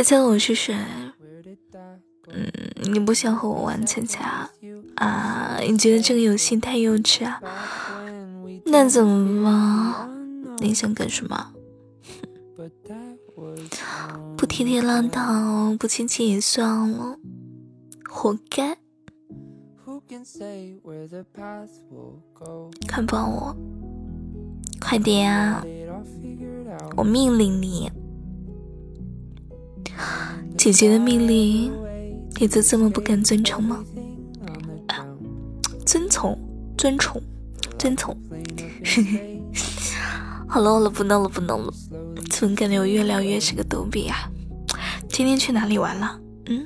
猜猜我是谁？嗯，你不想和我玩猜猜啊？啊，你觉得这个游戏太幼稚啊？那怎么办？你想干什么？不贴贴拉倒，不亲亲也算了，活该！看不我，快点啊！我命令你，姐姐的命令，你就这么不敢遵从吗？遵从，遵从，遵从。好了好了，不闹了不闹了，怎么感觉我越聊越是个逗比啊？今天去哪里玩了？嗯，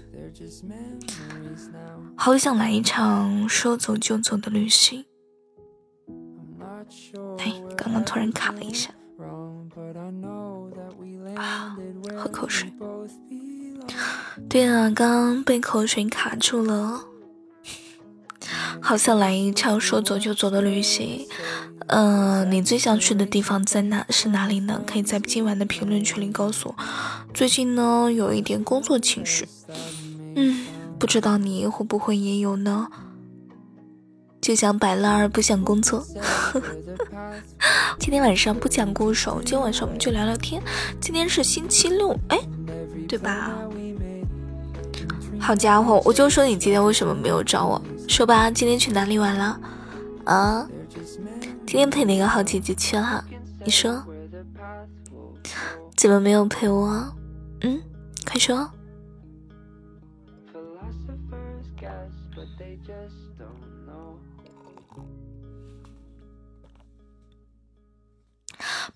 好想来一场说走就走的旅行。哎，刚刚突然卡了一下。啊，喝口水。对啊，刚刚被口水卡住了。好想来一场说走就走的旅行。嗯，你最想去的地方在哪？是哪里呢？可以在今晚的评论区里告诉我。最近呢，有一点工作情绪。嗯，不知道你会不会也有呢？就想摆烂儿，不想工作。今天晚上不讲故事，今天晚上我们就聊聊天。今天是星期六，哎，对吧？好家伙，我就说你今天为什么没有找我？说吧，今天去哪里玩了？啊？今天陪哪个好姐姐去了？你说？怎么没有陪我？嗯，快说。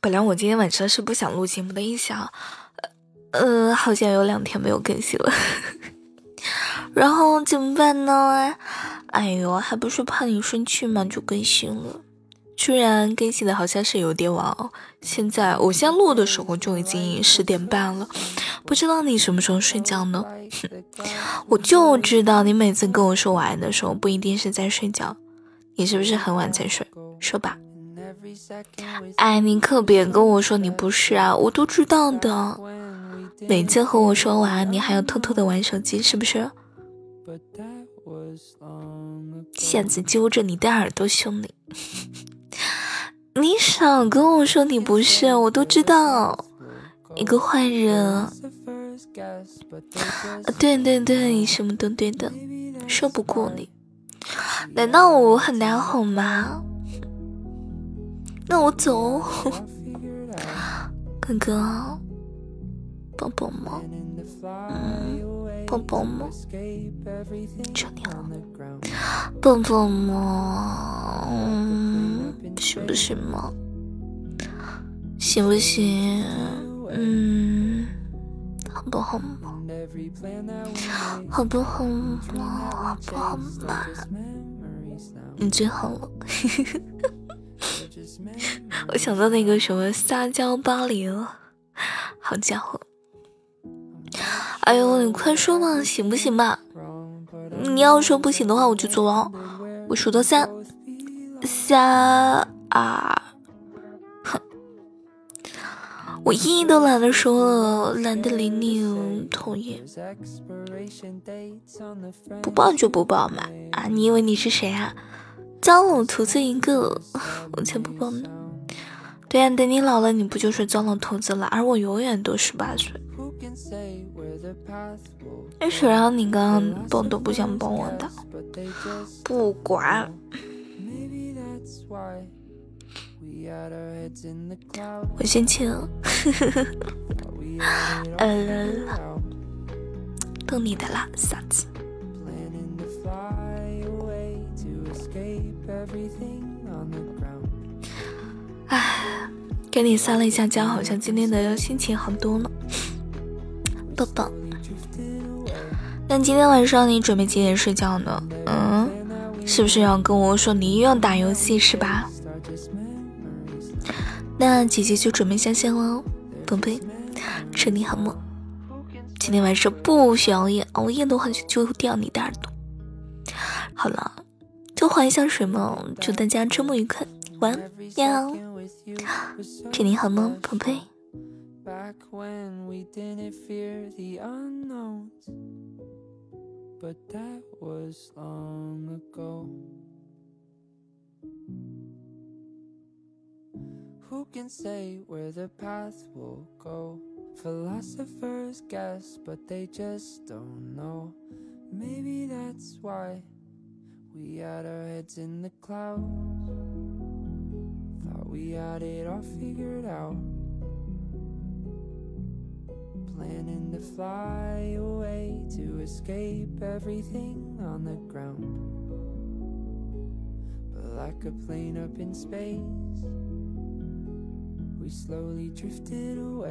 本来我今天晚上是不想录节目的，一想，呃，好像有两天没有更新了，然后怎么办呢？哎呦，还不是怕你生气嘛，就更新了。虽然更新的好像是有点晚哦，现在我现在录的时候就已经十点半了，不知道你什么时候睡觉呢？我就知道你每次跟我说晚安的时候，不一定是在睡觉，你是不是很晚才睡？说吧。哎，你可别跟我说你不是啊，我都知道的。每次和我说晚安，你还要偷偷的玩手机，是不是？现在揪着你的耳朵凶你，你少跟我说你不是，我都知道，一个坏人。对对对，什么都对的，说不过你。难道我很难哄吗？那我走，哥哥，抱抱吗？嗯，抱抱吗？求你了，抱抱吗？嗯，行不行吗？行不行？嗯，好不好嘛？好不好嘛？好不好嘛？你最好了。我想到那个什么撒娇巴黎了，好家伙！哎呦，你快说嘛，行不行嘛？你要说不行的话，我就走了。我数到三，三二，哼！我一都懒得说了，懒得理你，讨厌！不报就不报嘛，啊！你以为你是谁啊？糟老头子一个，我才不帮呢。对呀，等你老了，你不就是糟老头子了？而我永远都十八岁。哎，谁让你刚刚抱都不想抱我的？不管。我先去了。呃，等你的啦，傻子。唉，给你撒了一下娇，好像今天的心情好多了。抱抱。那今天晚上你准备几点睡觉呢？嗯，是不是要跟我说你又要打游戏是吧？那姐姐就准备下线了，宝贝，祝你好梦。今天晚上不许熬夜，熬夜的话就揪掉你的耳朵。好了。多划一下水嘛！祝大家周末愉快，晚安，喵！祝你好梦，宝贝，back when we didn't fear the unknowns. But that was long ago. Who can say where the path will go? Philosophers guess, but they just don't know. Maybe that's why we had our heads in the clouds. Thought we had it all figured out. Planning to fly away to escape everything on the ground. But like a plane up in space, we slowly drifted away.